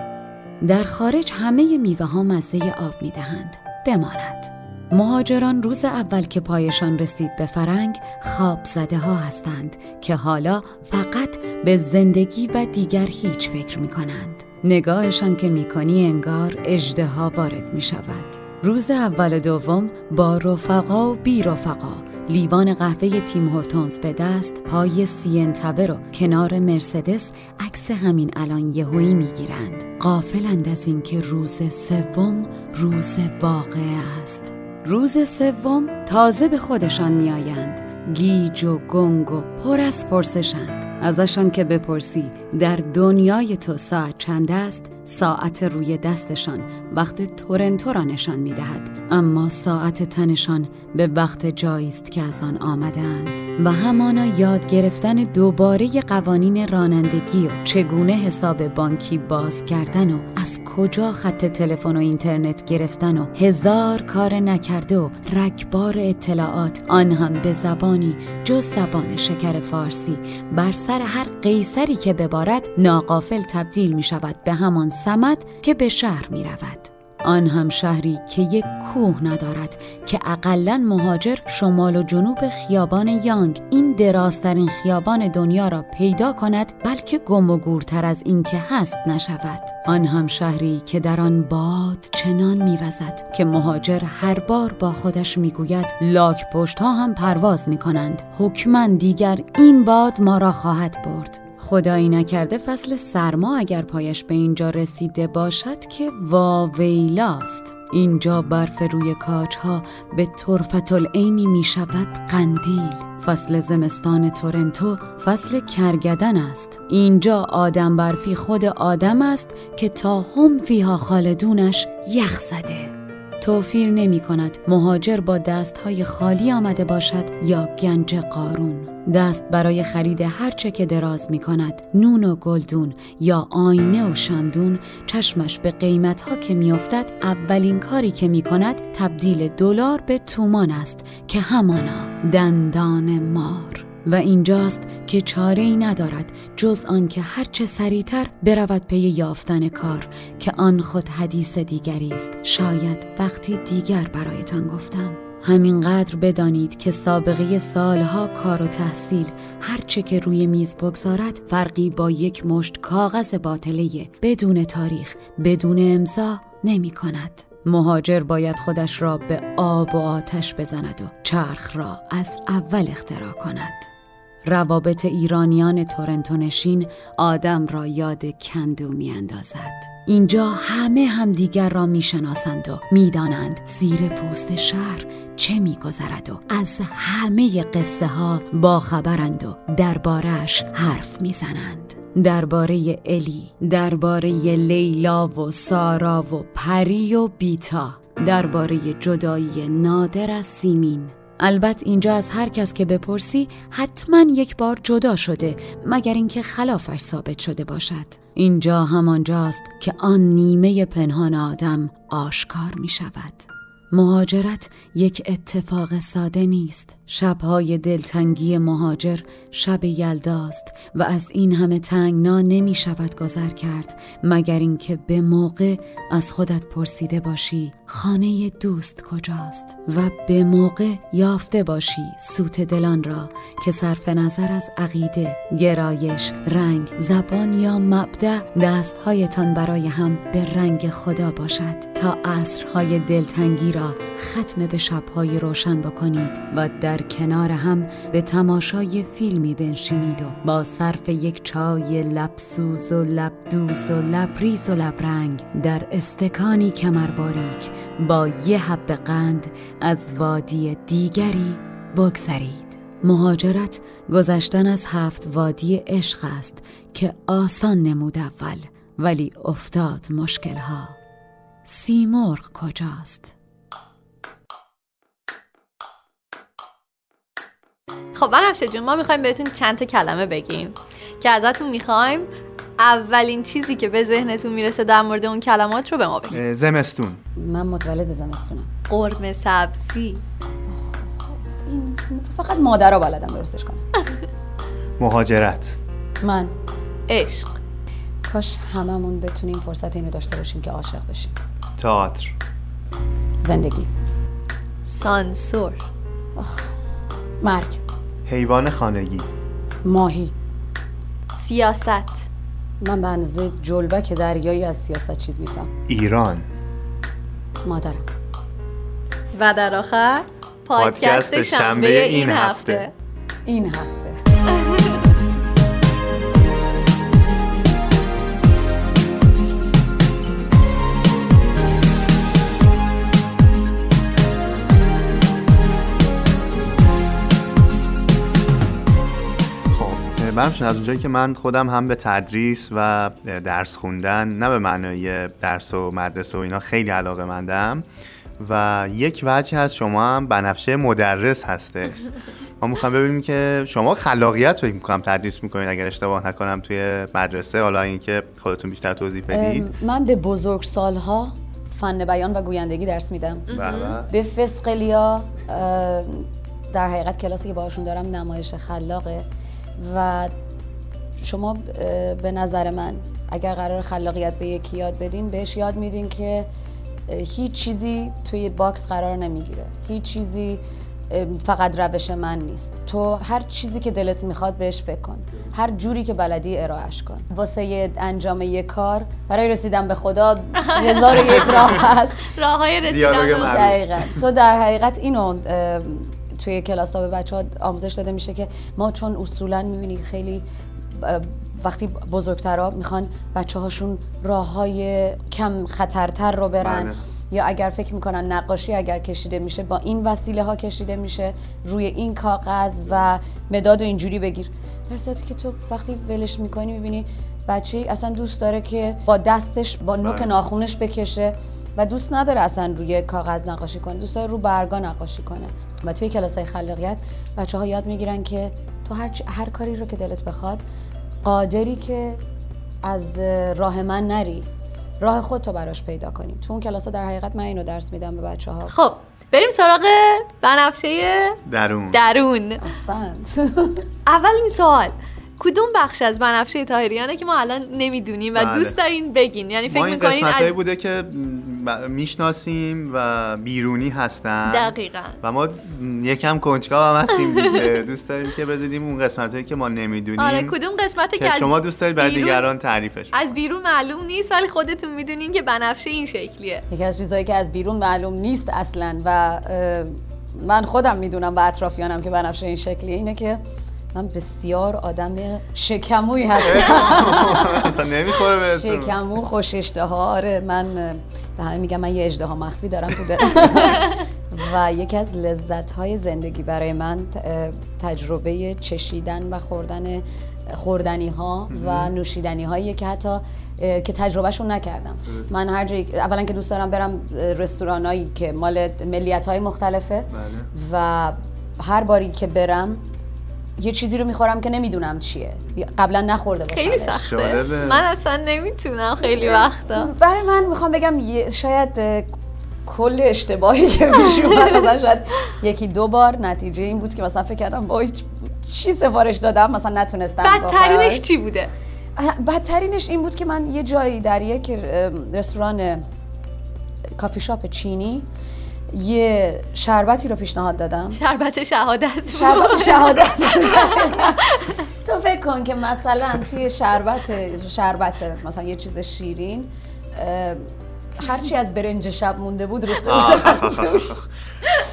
در خارج همه میوه ها مزه آب می دهند بماند. مهاجران روز اول که پایشان رسید به فرنگ خواب زده ها هستند که حالا فقط به زندگی و دیگر هیچ فکر می کنند نگاهشان که می کنی انگار اجدها وارد می شود روز اول دوم با رفقا و بی رفقا. لیوان قهوه تیم هورتونز به دست پای سینتبه رو کنار مرسدس عکس همین الان یهویی می‌گیرند. قافلند از اینکه روز سوم روز واقعه است. روز سوم تازه به خودشان میآیند. گیج و گنگ و پر از پرسشند ازشان که بپرسی در دنیای تو ساعت چند است؟ ساعت روی دستشان وقت تورنتو را نشان می دهد اما ساعت تنشان به وقت جایی است که از آن آمدند و همانا یاد گرفتن دوباره قوانین رانندگی و چگونه حساب بانکی باز کردن و از کجا خط تلفن و اینترنت گرفتن و هزار کار نکرده و رگبار اطلاعات آن هم به زبانی جز زبان شکر فارسی. بر سر هر قیصری که ببارد ناقافل تبدیل می شود به همان سمت که به شهر می رود آن هم شهری که یک کوه ندارد که اقلا مهاجر شمال و جنوب خیابان یانگ این درازترین خیابان دنیا را پیدا کند بلکه گم و گورتر از این که هست نشود. آن هم شهری که در آن باد چنان میوزد که مهاجر هر بار با خودش می‌گوید لاک پشت ها هم پرواز می کنند دیگر این باد ما را خواهد برد. خدایی نکرده فصل سرما اگر پایش به اینجا رسیده باشد که واویلاست. اینجا برف روی کاج ها به طرفت العینی می شود قندیل. فصل زمستان تورنتو فصل کرگدن است. اینجا آدم برفی خود آدم است که تا هم فیها خالدونش یخ زده. توفیر نمی کند مهاجر با دستهای خالی آمده باشد یا گنج قارون. دست برای خرید هرچه که دراز می کند. نون و گلدون یا آینه و شمدون چشمش به قیمتها که میافتد اولین کاری که می کند تبدیل دلار به تومان است که همانا دندان مار. و اینجاست که چاره ای ندارد جز آنکه هرچه سریعتر برود پی یافتن کار که آن خود حدیث دیگری است. شاید وقتی دیگر برایتان گفتم. همینقدر بدانید که سابقه سالها کار و تحصیل هرچه که روی میز بگذارد فرقی با یک مشت کاغذ باطله بدون تاریخ بدون امضا نمی کند. مهاجر باید خودش را به آب و آتش بزند و چرخ را از اول اختراع کند. روابط ایرانیان تورنتو نشین آدم را یاد کندو می اندازد. اینجا همه هم دیگر را می‌شناسند و می‌دانند زیر پوست شهر چه میگذرد و از همه قصه ها با خبرند و دربارش حرف می‌زنند. درباره الی درباره لیلا و سارا و پری و بیتا درباره جدایی نادر از سیمین. البته اینجا از هر کس که بپرسی حتما یک بار جدا شده مگر اینکه خلافش ثابت شده باشد. اینجا همانجاست که آن نیمه پنهان آدم آشکار می شود مهاجرت یک اتفاق ساده نیست. شبهای دلتنگی مهاجر شب یلداست و از این همه تنگنا نمی شود گذر کرد مگر اینکه به موقع از خودت پرسیده باشی خانه دوست کجاست و به موقع یافته باشی سوت دلان را که صرف نظر از عقیده گرایش رنگ زبان یا مبدع دستهایتان برای هم به رنگ خدا باشد. تا عصرهای دلتنگی را ختم به شبهای روشن بکنید و در کنار هم به تماشای فیلمی بنشینید و با صرف یک چای لبسوز و لبدوز و لبریز و لبرنگ در استکانی کمرباریک با یه حب قند از وادی دیگری بگذرید مهاجرت گذشتن از هفت وادی عشق است که آسان نمود اول ولی افتاد مشکلها سیمرغ کجاست؟ خب بنفشه جون ما می‌خوایم بهتون چند تا کلمه بگیم که ازتون می‌خوایم اولین چیزی که به ذهنتون می‌رسه در مورد اون کلمات رو به ما بگیم زمستون. من متولد زمستونم. قرمه سبزی. این فقط مادرها بلدم درستش کنم مهاجرت. من. عشق. کاش هممون بتونیم فرصت اینو داشته باشیم که عاشق بشیم. تئاتر. زندگی. سانسور. مرگ. حیوان خانگی. ماهی. سیاست. من به اندازه جلبک دریایی از سیاست چیز میفهم. ایران. مادرم. و در آخر پادکست شنبه این هفته. این هفته. برمشن از اونجایی که من خودم هم به تدریس و درس خوندن نه به معنای درس و مدرسه و اینا خیلی علاقه مندم و یک وجه از شما هم بنفشه مدرس هستش. ما می‌خوام ببینیم که شما خلاقیت فکر می‌کنم تدریس می‌کنین اگر اشتباه نکنم توی مدرسه حالا اینکه خودتون بیشتر توضیح بدید. من به بزرگ سالها فن بیان و گویندگی درس میدم. بله. به فسقلیا در حقیقت کلاسی که باشون دارم نمایش خلاقه. و شما به نظر من اگر قرار خلاقیت به یکی یاد بدین بهش یاد میدین که هیچ چیزی توی box قرار نمی‌گیره. هیچ چیزی فقط روش من نیست. تو هر چیزی که دلت می‌خواد بهش فکر کن. هر جوری که بلدی ارائهش کن. واسه انجام یک کار برای رسیدن به خدا [LAUGHS] هزار و یک راه هست. راه های رسیدن. دقیقا. تو در حقیقت اینو توی کلاس ها به بچه ها آموزش داده میشه که ما چون اصولا می‌بینی خیلی وقتی بزرگترها می‌خوان بچه هاشون راه های کم خطرتر رو برن بله. یا اگر فکر می‌کنن نقاشی اگر کشیده میشه با این وسیله ها کشیده میشه روی این کاغذ و مداد و اینجوری بگیر در صورتی که تو وقتی ولش می‌کنی می‌بینی بچه اصلا دوست داره که با دستش با نوک بله. ناخونش بکشه و دوست نداره اصلا روی کاغذ نقاشی کنه. دوست داره رو برگا نقاشی کنه. و توی کلاس های خلاقیت بچه ها یاد می‌گیرن که تو هر, چ- هر کاری رو که دلت بخواد قادری که از راه من نری راه خودتو براش پیدا کنیم تو اون کلاس ها در حقیقت من اینو درس میدم به بچه ها خب بریم سراغ بنفشه درون. درون. احسنت. اولین سوال. کدوم بخش از بنفشه تاهریانه که ما الان نمی‌دونیم و بله. دوست دارین بگین یعنی ما فکر این می‌کنین قسمت از بوده که می‌شناسیم و بیرونی هستن دقیقا و ما یکم کنجکاو هم هستیم دیگه. دوست داریم که بدونیم اون قسمت هایی که ما نمی‌دونیم آره کدوم قسمتی که که از شما دوست دارید برای بیرون- دیگران تعریفش. از بیرون معلوم نیست ولی خودتون می‌دونین که بنفشه این شکلیه یکی از چیزهایی که از بیرون معلوم نیست اصلا و من خودم می‌دونم و اطرافیانم که بنفشه این شکلیه اینه که من بسیار آدم شکموی هستم. [LAUGHS] اصلا نمی‌خوره به. شکمو خوش اشتها. آره من به همه میگم من یه اجدها مخفی دارم تو دلم [LAUGHS] و یکی از لذت های زندگی برای من تجربه چشیدن و خوردن خوردنی ها و نوشیدنی هایی که حتی که تجربهشون نکردم. من هر جایی اولا که دوست دارم برم رستوران هایی که مال ملیت های مختلفه و هر باری که برم یه چیزی رو می‌خورم که نمی‌دونم چیه. قبلا نخورده باشم خیلی سخته. من اصلا نمی‌تونم خیلی وقتا. برای من می‌خوام بگم شاید کل اشتباهی که پیش اومد [LAUGHS] مثلا شاید یکی دو بار نتیجه این بود که مثلا فکر کردم وای چی سفارش دادم؟ مثلا نتونستم بدترینش. چی بوده؟ بدترینش این بود که من یه جایی در یک رستوران کافی شاپ چینی یه شربتی رو پیشنهاد دادم شربت شهادت بود. شربت [LAUGHS] شهادت تو فکر کن که مثلا توی شربت شربت مثلا یه چیز شیرین هرچی از برنج شب مونده بود ریخته توش.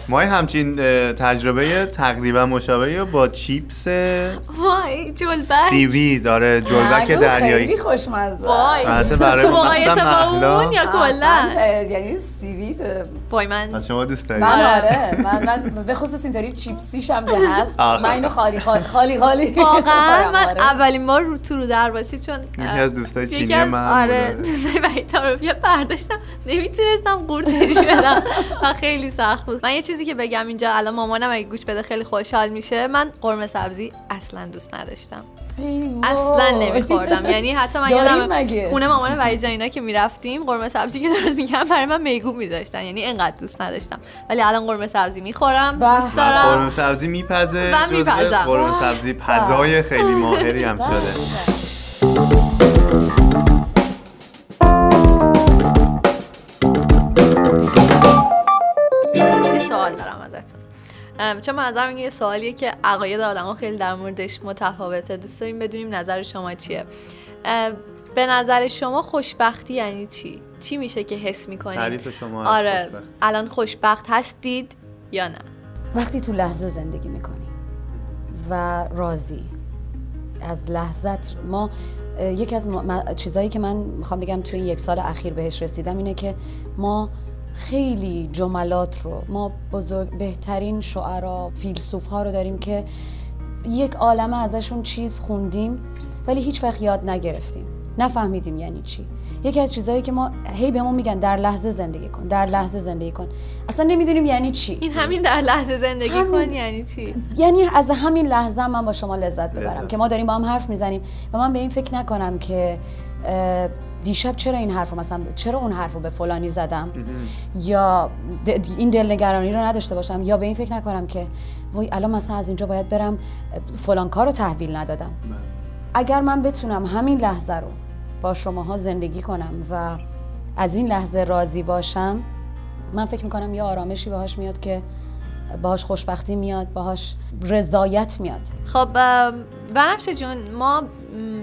ما همچین تجربه تقریبا مشابهی رو با چیپس وای جلبک سیوی داره جلبک دریایی خیلی خوشمزه وای تو مقایسه با. اون یا کلا یعنی سیوید وای من از شما دوست دارید من آره. آره من, من به خصوص اینطوری چیپسیش هم که هست. من اینو خالی خالی خالی خالی [LAUGHS] واقعا من آره. اولین بار رو تو رو چون یکی از دوستای یکی چینی از- من آره. دوستای وحید تعارفی برداشتم نمی‌تونستم قورتش بدم و خیلی سخت بود. من یه چیزی که بگم اینجا الان مامانم اگه گوش بده خیلی خوشحال میشه. من قرمه سبزی اصلا دوست نداشتم. اصلا نمیخوردم. یعنی حتی من یادم؟ خونه مامان جان اینا که می‌رفتیم قرمه سبزی که درست می‌کردن برای من میگو میذاشتن یعنی اینقدر دوست نداشتم. ولی الان قرمه سبزی می‌خورم. دوست و دارم. قرمه سبزی میپزه و میپزم. قرمه سبزی پزای خیلی ماهری هم شده. چون من نظرم یه سوالیه که عقاید آدم خیلی در موردش متفاوته دوست داریم بدونیم نظر شما چیه به نظر شما خوشبختی یعنی چی؟ چی میشه که حس می‌کنید؟ تعریف شما از آره خوشبختی. الان خوشبخت هستید یا نه؟ وقتی تو لحظه زندگی می‌کنی و راضی از لحظت ما یکی از م- م- چیزایی که من می‌خوام بگم توی این یک سال اخیر بهش رسیدم اینه که ما خیلی جملات رو ما بزرگ بهترین شعرا فیلسوف ها رو داریم که یک عالمه ازشون چیز خوندیم ولی هیچ وقت یاد نگرفتیم. نفهمیدیم یعنی چی. یکی از چیزهایی که ما هی بهمون میگن در لحظه زندگی کن در لحظه زندگی کن. اصلا نمی‌دونیم یعنی چی. این همین در لحظه زندگی همین. کن یعنی چی؟ یعنی از همین لحظه من با شما لذت ببرم لذت. که ما داریم با هم حرف می‌زنیم و من به این فکر نکنم که اه، دیشب چرا این حرف رو مثلا چرا اون حرف رو به فلانی زدم؟ یا این دلنگرانی رو نداشته باشم؟ یا به این فکر نکنم که وای الان مثلا از اینجا باید برم فلان کار رو تحویل ندادم. اگر من بتونم همین لحظه رو با شماها زندگی کنم و از این لحظه راضی باشم من فکر می‌کنم یه آرامشی باهاش میاد که باهاش خوشبختی میاد باهاش رضایت میاد. خب بنفشه جون ما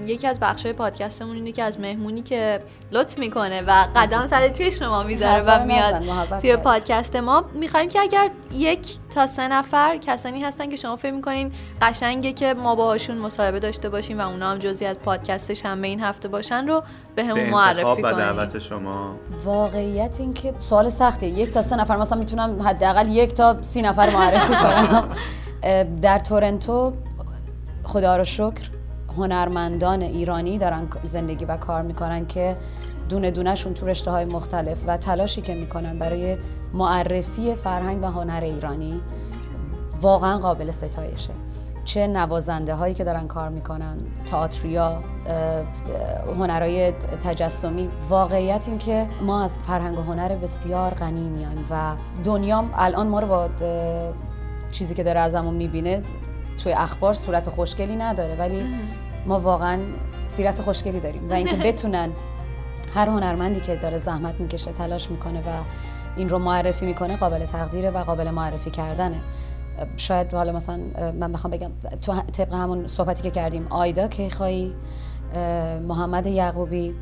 یکی از بخشای پادکستمون اینه که از مهمونی که لطف می‌کنه و قدم سر چشم ما می‌ذاره و میاد توی. پادکست ما می‌خوایم که اگر یک تا سه نفر کسانی هستن که شما فکر می‌کنین قشنگه که ما باهاشون مصاحبه داشته باشیم و اونا هم جزی از پادکست شنبه این هفته باشن رو به همون به معرفی و کنیم دعوت شما. واقعیت این که سوال سختیه یک تا سه نفر مثلا می‌تونم حداقل یک تا سی نفر معرفی کنم. [LAUGHS] در تورنتو خدا رو شکر هنرمندان ایرانی دارن زندگی و کار می‌کنن که دونه دونهشون تو رشته های مختلف و تلاشی که می‌کنن برای معرفی فرهنگ و هنر ایرانی واقعا قابل ستایشه. چه نوازنده هایی که دارن کار می‌کنن تئاتریا هنرهای تجسمی. واقعیت این که ما از فرهنگ و هنر بسیار غنی میایم و دنیا الان ما رو با چیزی که داره ازمون می‌بینه توی اخبار صورت خوشگلی نداره ولی ما واقعا سیرت خوشگلی داریم و اینکه [LAUGHS] بتونن هر هنرمندی که داره زحمت می‌کشه تلاش می‌کنه و این رو معرفی می‌کنه قابل تقدیره و قابل معرفی کردنه. شاید حالا مثلا من بخوام بگم تو طبق همون صحبتی که کردیم آیدا کیخایی محمد یعقوبی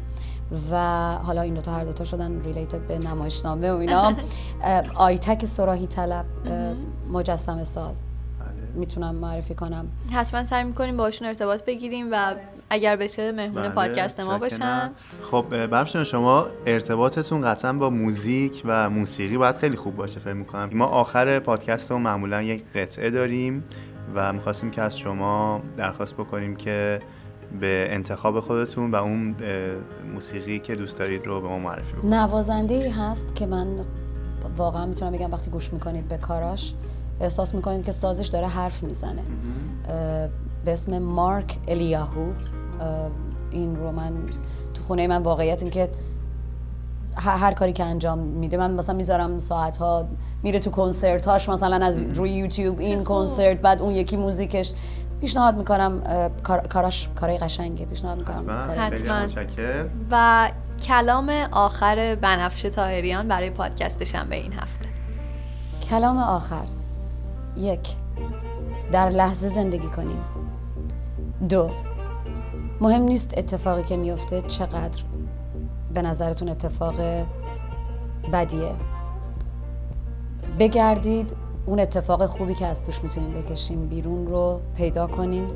و حالا این دوتا هر دوتا شدن ریلیتد به نمایشنامه و اینا. [LAUGHS] آیتک سراهی طلب اه، مجسمه ساز. می‌تونم معرفی کنم. حتما سعی می‌کنیم باشون ارتباط بگیریم و اگر بشه مهمون بله، پادکست ما. باشن. خب برفشان شما ارتباطتون قطعا با موزیک و موسیقی باید خیلی خوب باشه فکر می‌کنم. ما آخر پادکست رو معمولا یک قطعه داریم و می‌خواستیم که از شما درخواست بکنیم که به انتخاب خودتون و اون موسیقی که دوست دارید رو به ما معرفی بکنید. نوازنده ای هست که من واقعا می‌تونم بگم وقتی گوش می‌کنید به کاراش. احساس می‌کنید که سازش داره حرف می‌زنه. به اسم مارک الیاهو. اه، این رو من تو خونه من واقعیت این که هر, هر کاری که انجام میده من مثلا می‌ذارم ساعت ها میره تو کنسرتاش مثلا از روی یوتیوب این کنسرت بعد اون یکی موزیکش. پیشنهاد می‌کنم کار، کاراش کارای قشنگه. پیشنهاد می‌کنم. حتما. و کلام آخر بنفشه تاهریان برای پادکست شنبه این هفته. کلام آخر. یک در لحظه زندگی کنین دو مهم نیست اتفاقی که میفته چقدر به نظرتون اتفاق بدیه. بگردید اون اتفاق خوبی که از توش می‌تونین بکشین بیرون رو پیدا کنین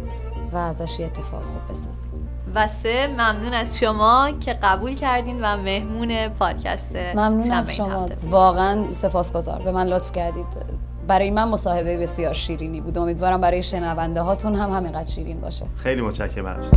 و ازش یه اتفاق خوب بسازین. و سه ممنون از شما که قبول کردین و مهمون پادکست ممنون از شما. واقعا سپاسگزار به من لطف کردید. برای من مصاحبه بسیار شیرینی بود. امیدوارم برای شنونده هاتون هم همینقدر شیرین باشه. خیلی متشکرم.